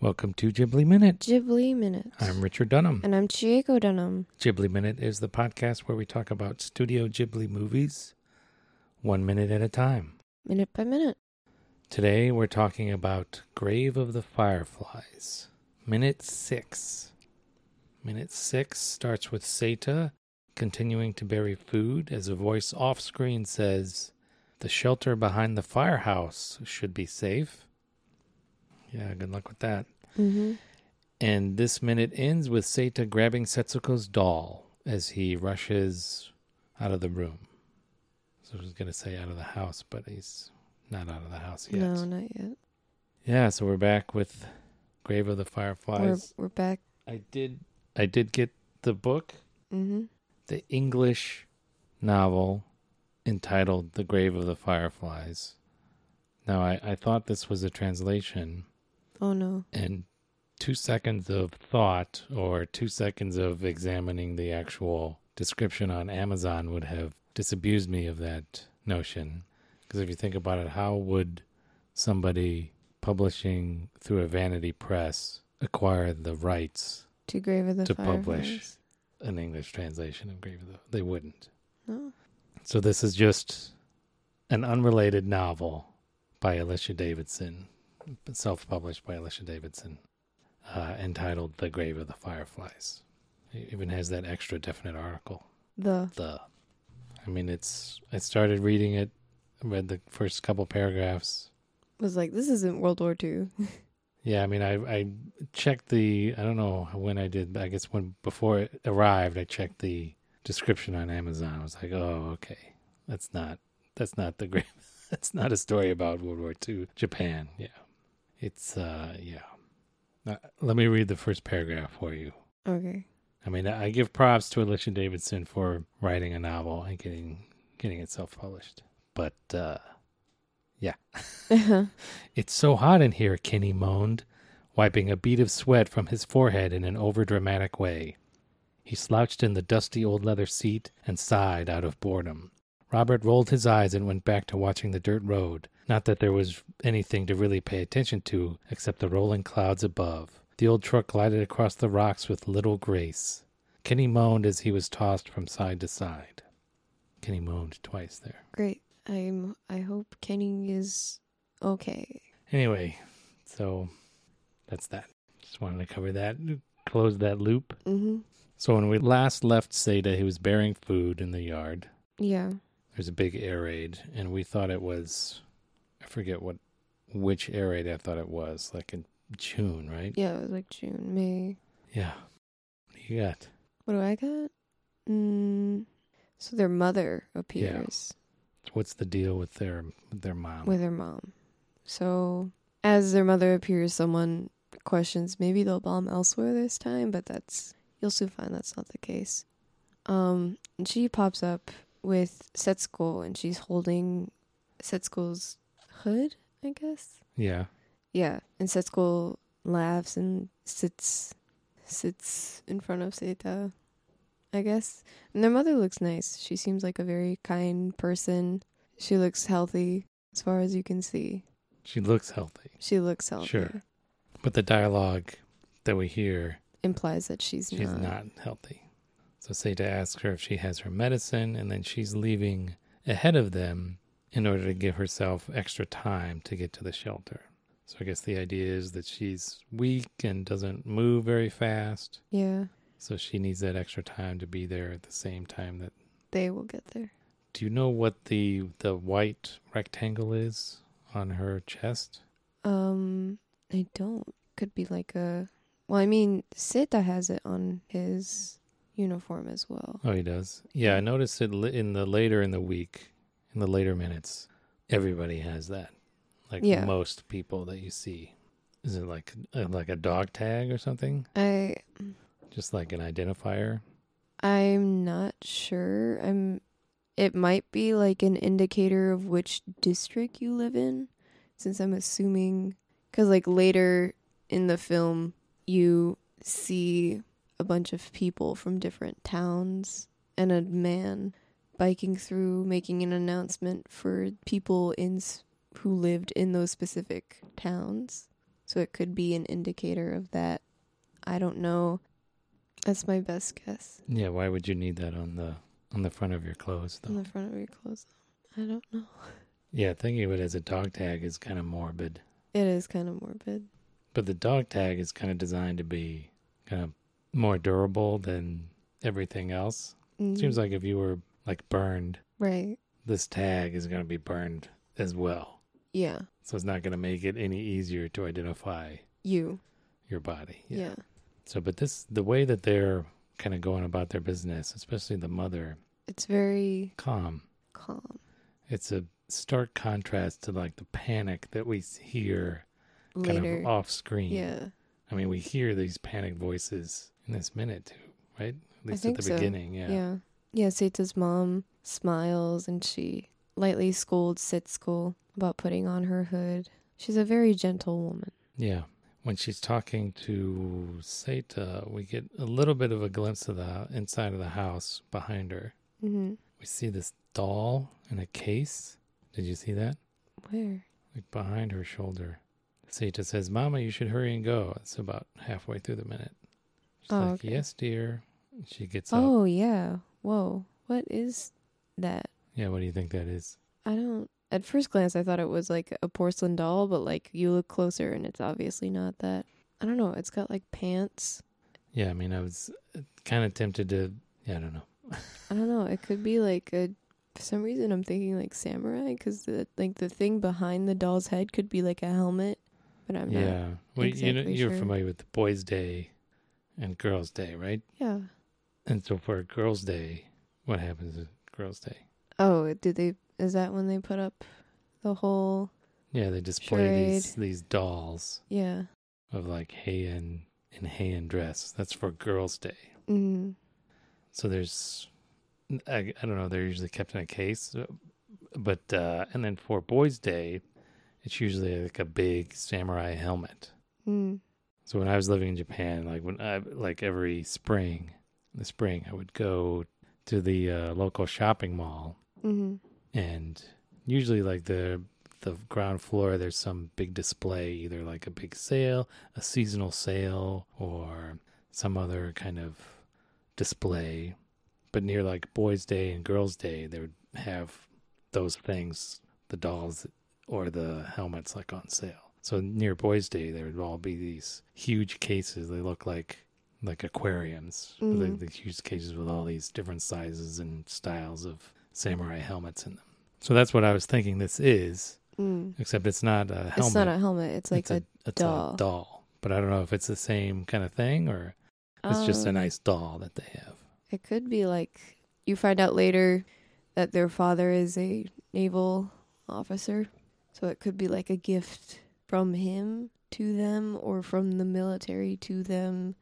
Welcome to Ghibli Minute. Ghibli Minute. I'm Richard Dunham. And I'm Chieko Dunham. Ghibli Minute is the podcast where we talk about Studio Ghibli movies one minute at a time. Minute by minute. Today we're talking about Grave of the Fireflies. Minute 6. Minute 6 starts with Seita continuing to bury food as a voice off screen says, The shelter behind the firehouse should be safe. Yeah, good luck with that. Mm-hmm. And this minute ends with Seita grabbing Setsuko's doll as he rushes out of the room. So I was going to say out of the house, but he's not out of the house yet. No, not yet. Yeah, so we're back with Grave of the We're, Fireflies. we're back. I did I did get the book, Mm-hmm. the English novel entitled The Grave of the Fireflies. Now I, I thought this was a translation Oh, no. and two seconds of thought or two seconds of examining the actual description on Amazon would have disabused me of that notion. Because if you think about it, how would somebody publishing through a vanity press acquire the rights To Grave of the To Fireflies. publish. an English translation of Grave of the They wouldn't. No. So this is just an unrelated novel by Alicia Davidson, self-published by Alicia Davidson, uh, entitled "The Grave of the Fireflies." It even has that extra definite article. The. The, I mean, it's. I started reading it, read the first couple paragraphs. Was like, this isn't World War II. Yeah, I mean, I I checked the. I don't know when I did. I guess when before it arrived, I checked the description on Amazon. I was like, oh, okay, that's not that's not the grave. That's not a story about World War II Japan. Yeah, it's uh yeah. Uh, let me read the first paragraph for you. okay. I mean, I give props to Alicia Davidson for writing a novel and getting getting it self published, but. uh Yeah. It's so hot in here, Kenny moaned, wiping a bead of sweat from his forehead in an overdramatic way. He slouched in the dusty old leather seat and sighed out of boredom. Robert rolled his eyes and went back to watching the dirt road. Not that there was anything to really pay attention to except the rolling clouds above. The old truck glided across the rocks with little grace. Kenny moaned as he was tossed from side to side. Kenny moaned twice there. Great. I'm. I hope Kenny is okay. Anyway, so that's that. Just wanted to cover that, close that loop. Mm-hmm. So when we last left Seita, he was burying food in the yard. Yeah. There's a big air raid, and we thought it was, forget what, which air raid I thought it was, like in June, right? Yeah, it was like June, May. Yeah. What do you got? What do I got? Mm, so their mother appears. Yeah. What's the deal with their with their mom? with her mom. So, as their mother appears, someone questions maybe they'll bomb elsewhere this time, but that's you'll soon find that's not the case. Um, and she pops up with Setsuko, and she's holding Setsuko's hood, I guess. yeah. Yeah, and Setsuko laughs and sits sits in front of Seita, I guess. And their mother looks nice. She seems like a very kind person. She looks healthy as far as you can see. She looks healthy, She looks healthy. Sure. but the dialogue that we hear Implies that she's, She's not. not healthy. So Seita asks her if she has her medicine, and then she's leaving ahead of them in order to give herself extra time to get to the shelter. So I guess the idea is that she's weak and doesn't move very fast. Yeah, So she needs that extra time to be there at the same time that they will get there. Do you know what the the white rectangle is on her chest? Um, I don't. Could be like a. Well, I mean, Seita has it on his uniform as well. Oh, he does. Yeah, I noticed it in the later in the week, in the later minutes. Everybody has that. Like Yeah. most people that you see. Is it like uh, like a dog tag or something? I Just like an identifier? I'm not sure. I'm it might be like an indicator of which district you live in since I'm assuming cuz like later in the film you see a bunch of people from different towns and a man biking through making an announcement for people in s- who lived in those specific towns. So it could be an indicator of that. I don't know. That's my best guess. Yeah, why would you need that on the on the front of your clothes On the front of your clothes. I don't know. Yeah, thinking of it as a dog tag is kind of morbid. It is kind of morbid. But the dog tag is kind of designed to be kind of more durable than everything else. Mm, Seems like if you were like burned, right. this tag is going to be burned as well. Yeah. So it's not going to make it any easier to identify You. your body. Yeah. So, but this, the way that they're kind of going about their business, especially the mother, It's very calm. calm. It's a stark contrast to like the panic that we hear kind of off screen. yeah. I mean, we hear these panic voices in this minute too, right? At least at the so. beginning. Yeah. Yeah. Yeah. Seita's mom smiles and she lightly scolds Setsuko about putting on her hood. She's a very gentle woman. Yeah. When she's talking to Seita, we get a little bit of a glimpse of the inside of the house behind her. Mm-hmm. We see this doll in a case. Did you see that? Where? Like behind her shoulder. Seita says, Mama, you should hurry and go. It's about halfway through the minute. She's Oh, like, okay. Yes, dear. She gets up. Oh, yeah. Whoa. What is that? Yeah, what do you think that is? I don't. At first glance, I thought it was like a porcelain doll, but like you look closer and it's obviously not that. I don't know. It's got like pants. Yeah, I mean, I was uh, kind of tempted to. Yeah, I don't know. I don't know. It could be like a. For some reason, I'm thinking like samurai because the like the thing behind the doll's head could be like a helmet, but I'm not. yeah, well, you know, you're sure. familiar with Boys' Day and Girls' Day, right? Yeah. And so for Girls' Day, what happens at Girls' Day? Oh, did they? Is that when they put up the whole? Yeah, they display these Charade. these dolls Yeah. of like Heian in Heian dress. That's for Girls' Day. Mm. So there's, I, I don't know, they're usually kept in a case, uh, but uh, and then for Boys' Day, it's usually like a big samurai helmet. Mm. So when I was living in Japan, like when I like every spring, in the spring I would go to the uh, local shopping mall, Mm-hmm. and usually like the the ground floor, there's some big display, either like a big sale, a seasonal sale, or some other kind of display. But near like Boys' Day and Girls' Day, they would have those things, the dolls or the helmets, like on sale. So near Boys' Day, there would all be these huge cases. They look like like aquariums, with Mhm. the, huge cases with all these different sizes and styles of samurai helmets in them. So that's what I was thinking this is, Mm. except it's not a helmet. It's not a helmet. It's like it's a, it's doll. a doll. But I don't know if it's the same kind of thing or it's just a Um, nice doll that they have. It could be like you find out later that their father is a naval officer. So it could be like a gift from him to them or from the military to them.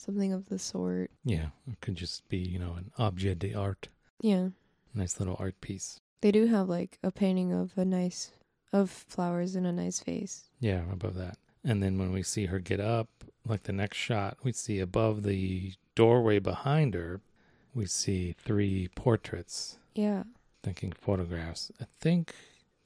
Something of the sort. Yeah, it could just be, you know, an objet d'art, Yeah. nice little art piece. They do have like a painting of a nice of flowers in a nice vase. Yeah, above that. And then when we see her get up, like the next shot, we see above the doorway behind her, we see three portraits, Yeah, thinking photographs. I think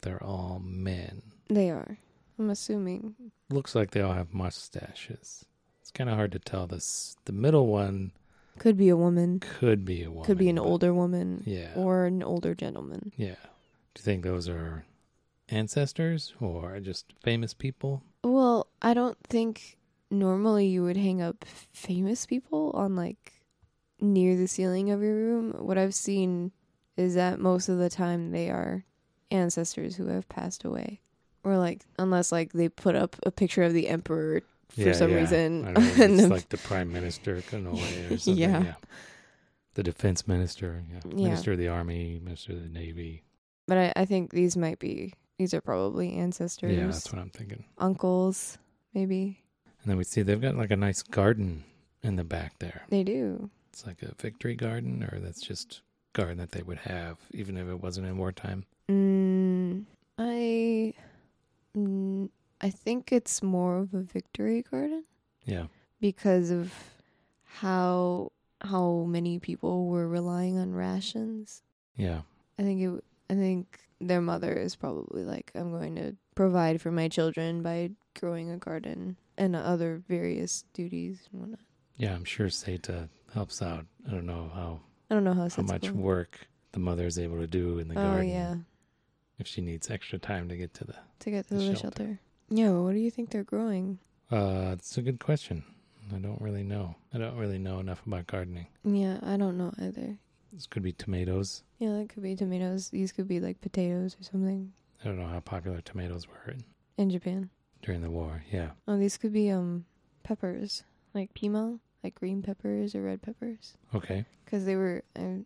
they're all men. they are. I'm assuming. Looks like they all have mustaches. It's kind of hard to tell. This the middle one Could be a woman. could be a woman. Could be an but- older woman Yeah. or an older gentleman. yeah. Do you think those are ancestors or just famous people? Well, I don't think normally you would hang up famous people on like near the ceiling of your room. What I've seen is that most of the time they are ancestors who have passed away. Or like unless like they put up a picture of the emperor for some reason. I know, it's like the prime minister Konoe or something. Yeah. yeah. The defense minister, yeah. Yeah. Minister of the army, minister of the navy. but I, I think these might be these are probably ancestors. Yeah, that's what I'm thinking. uncles, maybe. And then we see they've got like a nice garden in the back there. They do. It's like a victory garden, or that's just garden that they would have, even if it wasn't in wartime. Mm, I mm, I think it's more of a victory garden Yeah, because of how how many people were relying on rations. yeah, I think it I think their mother is probably like, I'm going to provide for my children by growing a garden and other various duties and whatnot. Yeah, I'm sure Seita helps out. I don't know how I don't know how, how much work the mother is able to do in the Oh garden. yeah, If she needs extra time to get to the. to get to The the, shelter. shelter. Yeah, what do you think they're growing? Uh, it's a good question. I don't really know. I don't really know enough about gardening. Yeah, I don't know either. This could be tomatoes. Yeah, that could be tomatoes. These could be like potatoes or something I don't know how popular tomatoes were in, in Japan. during the war. Yeah. Oh, these could be um peppers, like pima, like green peppers or red peppers. Okay. because they were I,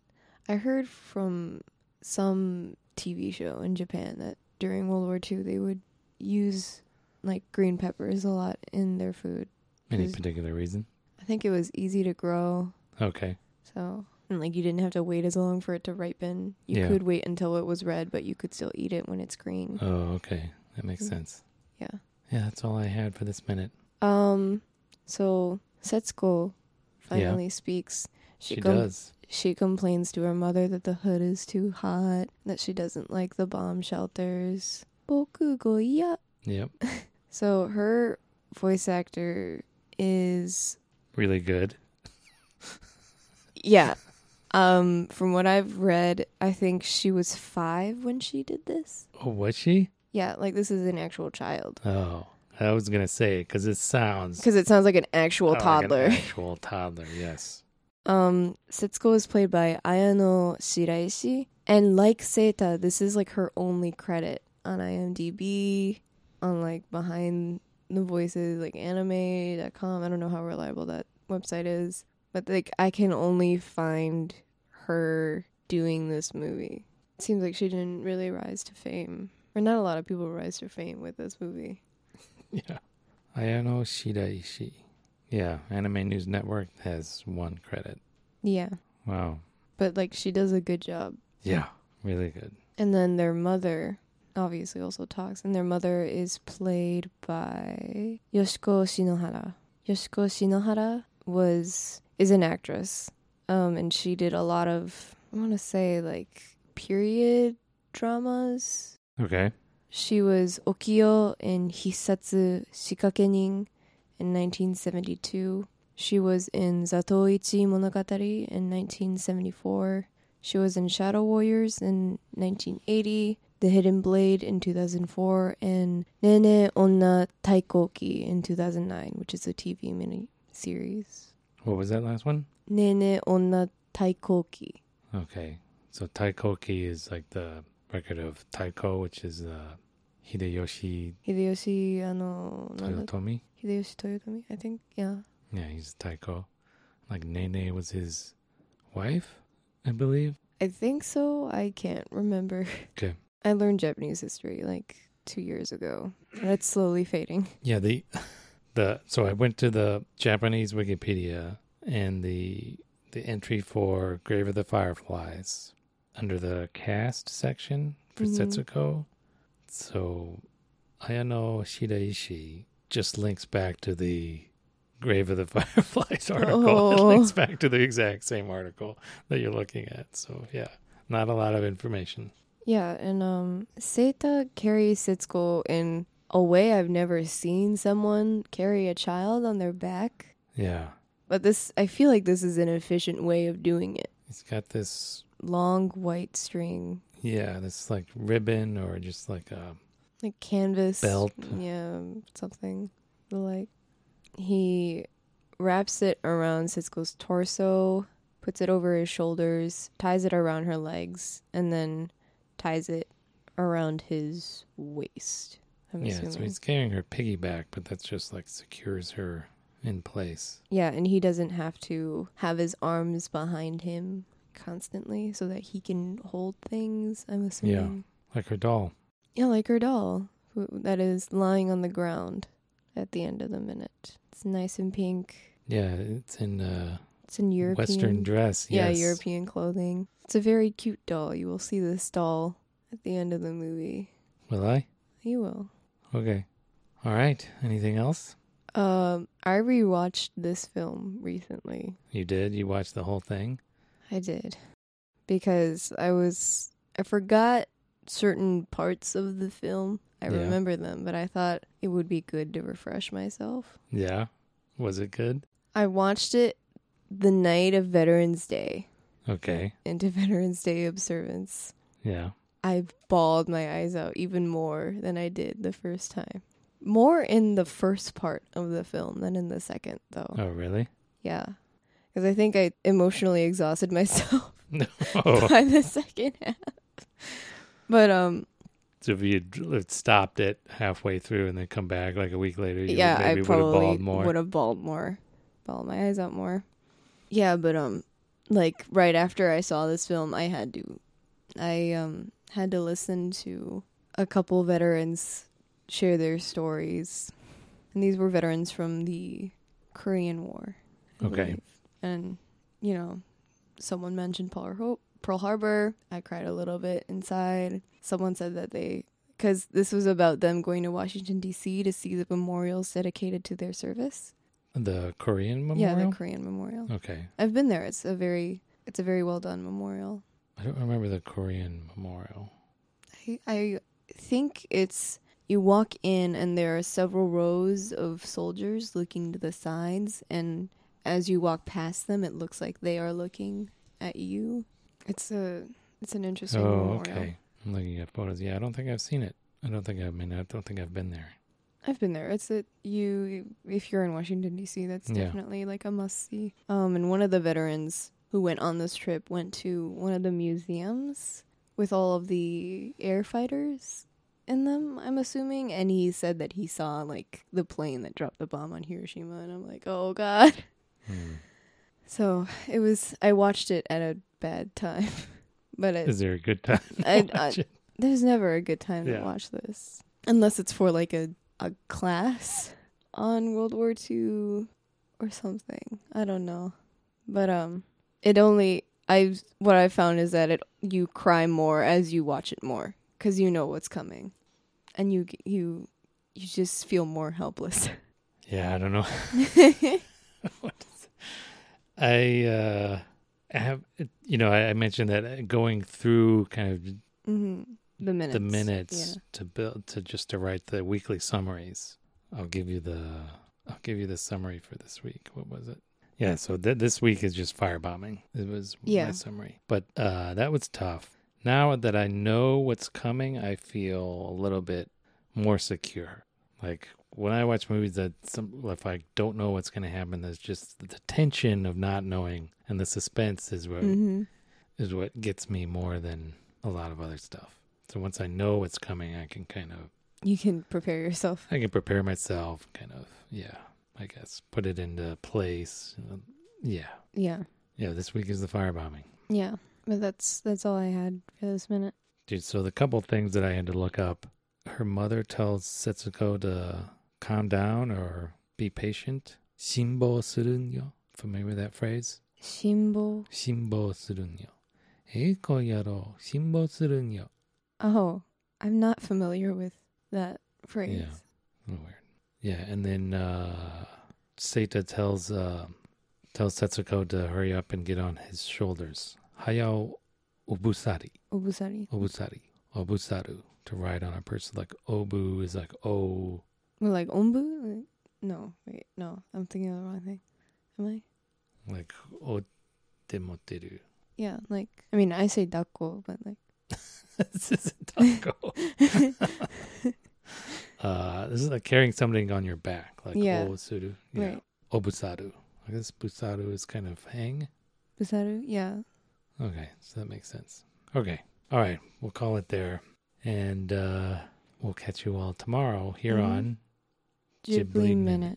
I heard from some TV show in Japan that during World War II they would use like green peppers a lot in their food. Any particular reason? I think it was easy to grow, Okay. so and like you didn't have to wait as long for it to ripen. You Yeah. could wait until it was red, but you could still eat it when it's green. Oh, okay. That makes Mm. sense. Yeah. Yeah, that's all I had for this minute. Um. So Setsuko finally speaks. She, com- does. She complains to her mother that the hood is too hot, that she doesn't like the bomb shelters. Boku go ya. Yep. So her voice actor is Really good. yeah. Um from what I've read, I think she was 5 when she did this. Oh, was she? Yeah, like this is an actual child Oh, I was gonna say because it sounds cuz it sounds like an actual like an toddler. actual toddler. Yes. Um, Setsuko is played by Ayano Shiraishi, and like Seita, this is like her only credit on IMDb, on like behind the voices, like anime.com. I don't know how reliable that website is, but like I can only find her doing this movie. It seems like she didn't really rise to fame, or not a lot of people rise to fame with this movie. Yeah. Ayano Shiraishi. Yeah, Anime News Network has one credit. Yeah, Wow. but like she does a good job. Yeah, really good. And then their mother obviously also talks, and their mother is played by Yoshiko Shinohara. Yoshiko Shinohara was is an actress, um, and she did a lot of I want to say like period dramas. Okay. She was Okiyo in Hisatsu Shikakenin in 1972. She was in Zatoichi Monogatari in 1974. She was in Shadow Warriors in 1980, the Hidden Blade in 2004, and Nene Onna Taikoki in 2009, which is a TV mini series. What was that last one? Nene Onna Taikoki. Okay. So Taikoki is like the record of Taiko, which is the uh, Hideyoshi. Hideyoshi, ano, Toyotomi? Hideyoshi Toyotomi, I think. Yeah. Yeah, he's Taiko. Like Nene was his wife, I believe. I think so. I can't remember. Okay. I learned Japanese history like two years ago, it's slowly fading. Yeah, the the so I went to the Japanese Wikipedia and the the entry for Grave of the Fireflies under the cast section for Mhm. Setsuko. So Ayano Shiraishi just links back to the Grave of the Fireflies article. It Oh. links back to the exact same article that you're looking at. So yeah, not a lot of information. Yeah, and um, Seita carries Setsuko in a way I've never seen someone carry a child on their back. Yeah. But this, I feel like this is an efficient way of doing it. He's got this Long white string, yeah, this like ribbon or just like a like canvas Belt. yeah, something like. He wraps it around Setsuko's torso, puts it over his shoulders, ties it around her legs, and then ties it around his waist. I'm Yeah, so he's carrying her piggyback, but that's just like secures her in place. Yeah, and he doesn't have to have his arms behind him constantly so that he can hold things. I'm assuming. Yeah, Like her doll. Yeah, like her doll who, that is lying on the ground at the end of the minute. It's nice and pink. Yeah, it's in uh, It's in European. Western dress. Yeah. European clothing. It's a very cute doll. You will see this doll at the end of the movie. Will I? You will. Okay. All right. Anything else? Um, I rewatched this film recently. You did? You watched the whole thing? I did. Because I was I forgot certain parts of the film. I Yeah. remember them, but I thought it would be good to refresh myself. Yeah. Was it good? I watched it the night of Veterans Day Okay. into Veterans Day observance. Yeah. I bawled my eyes out even more than I did the first time. More in the first part of the film than in the second, though. Oh, really? Yeah. Because I think I emotionally exhausted myself oh. by the second half. But, um, So if you had stopped it halfway through and then come back like a week later, you yeah, would, I maybe would have probably bawled more. would have bawled more, bawled my eyes out more. Yeah, but um, like right after I saw this film, I had to, I um had to listen to a couple veterans share their stories, and these were veterans from the Korean War. I Okay. believe. and you know, someone mentioned Pearl Har- Pearl Harbor. I cried a little bit inside. Someone said that they because this was about them going to Washington D.C. to see the memorials dedicated to their service. The Korean memorial. Yeah, the Korean memorial. okay. I've been there. It's a very it's a very well done memorial. I don't remember the Korean memorial. I, I think it's you walk in and there are several rows of soldiers looking to the sides and as you walk past them it looks like they are looking at you. It's a it's an interesting Oh, memorial. okay. I'm looking at photos. Yeah, I don't think I've seen it. I don't think I mean I don't think I've been there. I've been there. It's that you if you're in Washington D.C. That's Yeah. definitely like a must see. Um, and one of the veterans who went on this trip went to one of the museums with all of the air fighters in them. I'm assuming, and he said that he saw like the plane that dropped the bomb on Hiroshima, and I'm like, oh god. Hmm. So it was. I watched it at a bad time, but it, Is there a good time? I- I- there's never a good time Yeah. to watch this unless it's for like a a class on World War II or something. I don't know. But um it only I what I found is that it you cry more as you watch it more cuz you know what's coming. And you you you just feel more helpless. Yeah, I don't know. I uh have you know I, I mentioned that going through kind of mhm. The minutes. the minutes Yeah. to build to just to write the weekly summaries. I'll give you the I'll give you the summary for this week. What was it? Yeah, so th- this week is just firebombing. It was Yeah. my summary, but uh, that was tough. Now that I know what's coming, I feel a little bit more secure. Like when I watch movies that some if I don't know what's going to happen, there's just the tension of not knowing and the suspense is what Mhm. is what gets me more than a lot of other stuff. So once I know what's coming, I can kind of You can prepare yourself. I can prepare myself, kind of yeah, I guess put it into place. Yeah, Yeah. yeah. This week is the firebombing, Yeah. But that's that's all I had for this minute. dude. So the couple things that I had to look up. Her mother tells Setsuko to calm down or be patient. Shimbo surunyo. Familiar with that phrase? Shimbo. Shimbo surunyo. Eiko yaro shimbo surunyo. Oh, I'm not familiar with that phrase. Yeah. Weird. Yeah, and then uh Seita tells uh tells Setsuko to hurry up and get on his shoulders. Hayao obusari. Obusari. Obusari. Obusaru. To ride on a person like obu is like oh Well, like ombu? Like- No, wait, no. I'm thinking of the wrong thing. Am I? like otemoteru. Yeah, like I mean, I say dako, but like this is a taco. uh this is like carrying something on your back, like Yeah. osuru. Yeah. right. Obusaru. I guess busaru is kind of hang. Busaru. Yeah. Okay, so that makes sense. Okay. All right, we'll call it there. And uh we'll catch you all tomorrow here Mhm. on Ghibli, Ghibli Minute. minute.